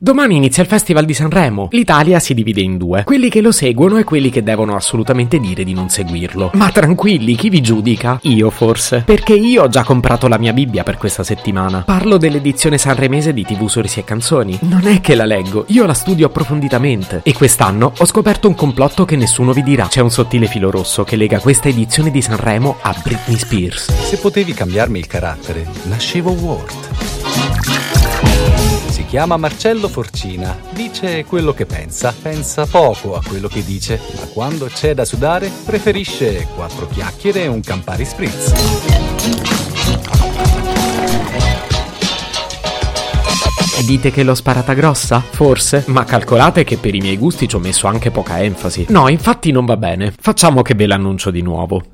Domani inizia il Festival di Sanremo. L'Italia si divide in due, quelli che lo seguono e quelli che devono assolutamente dire di non seguirlo. Ma tranquilli, chi vi giudica? Io forse. Perché io ho già comprato la mia Bibbia per questa settimana. Parlo dell'edizione sanremese di TV Sorrisi e Canzoni. Non è che la leggo, io la studio approfonditamente. E quest'anno ho scoperto un complotto che nessuno vi dirà. C'è un sottile filo rosso che lega questa edizione di Sanremo a Britney Spears. Se potevi cambiarmi il carattere, nascevo Ward. Si chiama Marcello Forcina, dice quello che pensa, pensa poco a quello che dice, ma quando c'è da sudare preferisce quattro chiacchiere e un Campari Spritz. Dite che l'ho sparata grossa? Forse? Ma calcolate che per i miei gusti ci ho messo anche poca enfasi. No, infatti non va bene. Facciamo che ve l'annuncio di nuovo.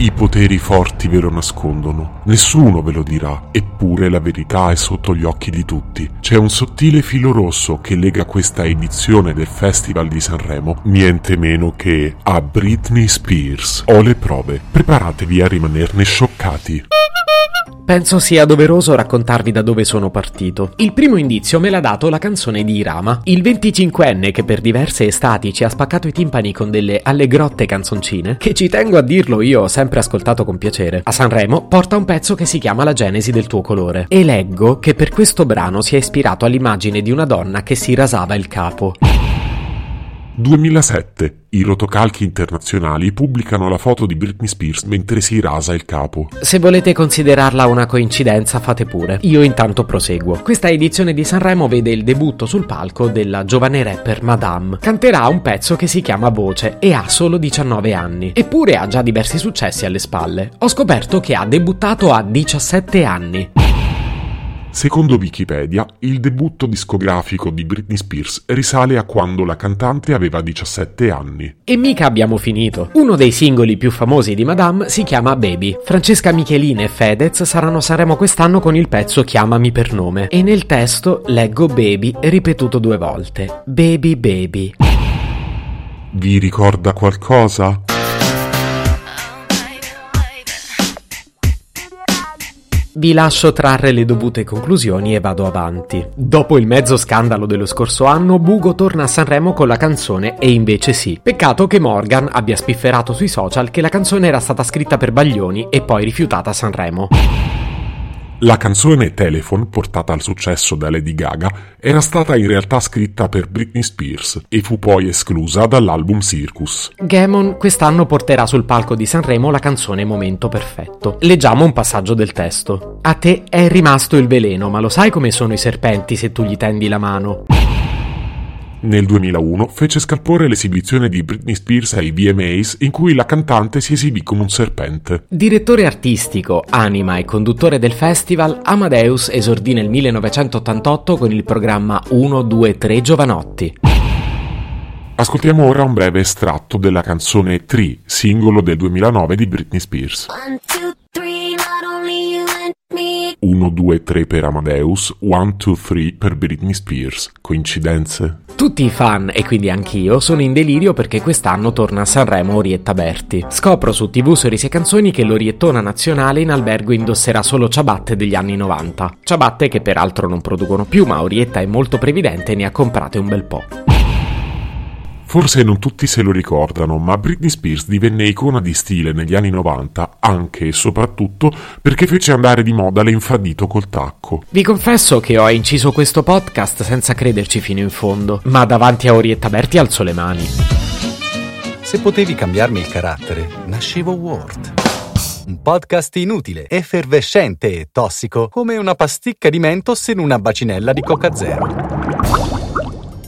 I poteri forti ve lo nascondono, nessuno ve lo dirà, eppure la verità è sotto gli occhi di tutti. C'è un sottile filo rosso che lega questa edizione del Festival di Sanremo niente meno che a Britney Spears. Ho le prove, preparatevi a rimanerne scioccati. Penso sia doveroso raccontarvi da dove sono partito. Il primo indizio me l'ha dato la canzone di Irama, il 25enne che per diverse estati ci ha spaccato i timpani con delle allegrotte canzoncine, che ci tengo a dirlo io ho sempre ascoltato con piacere. A Sanremo porta un pezzo che si chiama La genesi del tuo colore e leggo che per questo brano si è ispirato all'immagine di una donna che si rasava il capo. 2007. I rotocalchi internazionali pubblicano la foto di Britney Spears mentre si rasa il capo. Se volete considerarla una coincidenza, fate pure. Io intanto proseguo. Questa edizione di Sanremo vede il debutto sul palco della giovane rapper Madame. Canterà un pezzo che si chiama Voce e ha solo 19 anni. Eppure ha già diversi successi alle spalle. Ho scoperto che ha debuttato a 17 anni. Secondo Wikipedia, il debutto discografico di Britney Spears risale a quando la cantante aveva 17 anni. E mica abbiamo finito. Uno dei singoli più famosi di Madame si chiama Baby. Francesca Michelin e Fedez saranno a Sanremo quest'anno con il pezzo Chiamami per nome. E nel testo leggo Baby ripetuto due volte. Baby Baby. Vi ricorda qualcosa? Vi lascio trarre le dovute conclusioni e vado avanti. Dopo il mezzo scandalo dello scorso anno, Bugo torna a Sanremo con la canzone E invece sì. Peccato che Morgan abbia spifferato sui social che la canzone era stata scritta per Baglioni e poi rifiutata a Sanremo. La canzone Telephone, portata al successo da Lady Gaga, era stata in realtà scritta per Britney Spears e fu poi esclusa dall'album Circus. Gamon quest'anno porterà sul palco di Sanremo la canzone Momento Perfetto. Leggiamo un passaggio del testo. A te è rimasto il veleno, ma lo sai come sono i serpenti se tu gli tendi la mano? Nel 2001 fece scalpore l'esibizione di Britney Spears ai VMAs in cui la cantante si esibì come un serpente. Direttore artistico, anima e conduttore del festival, Amadeus esordì nel 1988 con il programma 1, 2, 3 Giovanotti. Ascoltiamo ora un breve estratto della canzone Tree, singolo del 2009 di Britney Spears. 1, 2, 3 per Amadeus, 1, 2, 3 per Britney Spears. Coincidenze? Tutti i fan, e quindi anch'io, sono in delirio perché quest'anno torna a Sanremo Orietta Berti. Scopro su TV Sorrisi e Canzoni che l'Oriettona nazionale in albergo indosserà solo ciabatte degli anni 90. Ciabatte che peraltro non producono più, ma Orietta è molto previdente e ne ha comprate un bel po'. Forse non tutti se lo ricordano, ma Britney Spears divenne icona di stile negli anni 90 anche e soprattutto perché fece andare di moda l'infradito col tacco. Vi confesso che ho inciso questo podcast senza crederci fino in fondo, ma davanti a Orietta Berti alzo le mani. Se potevi cambiarmi il carattere, nascevo Ward. Un podcast inutile, effervescente e tossico, come una pasticca di mentos in una bacinella di Coca Zero.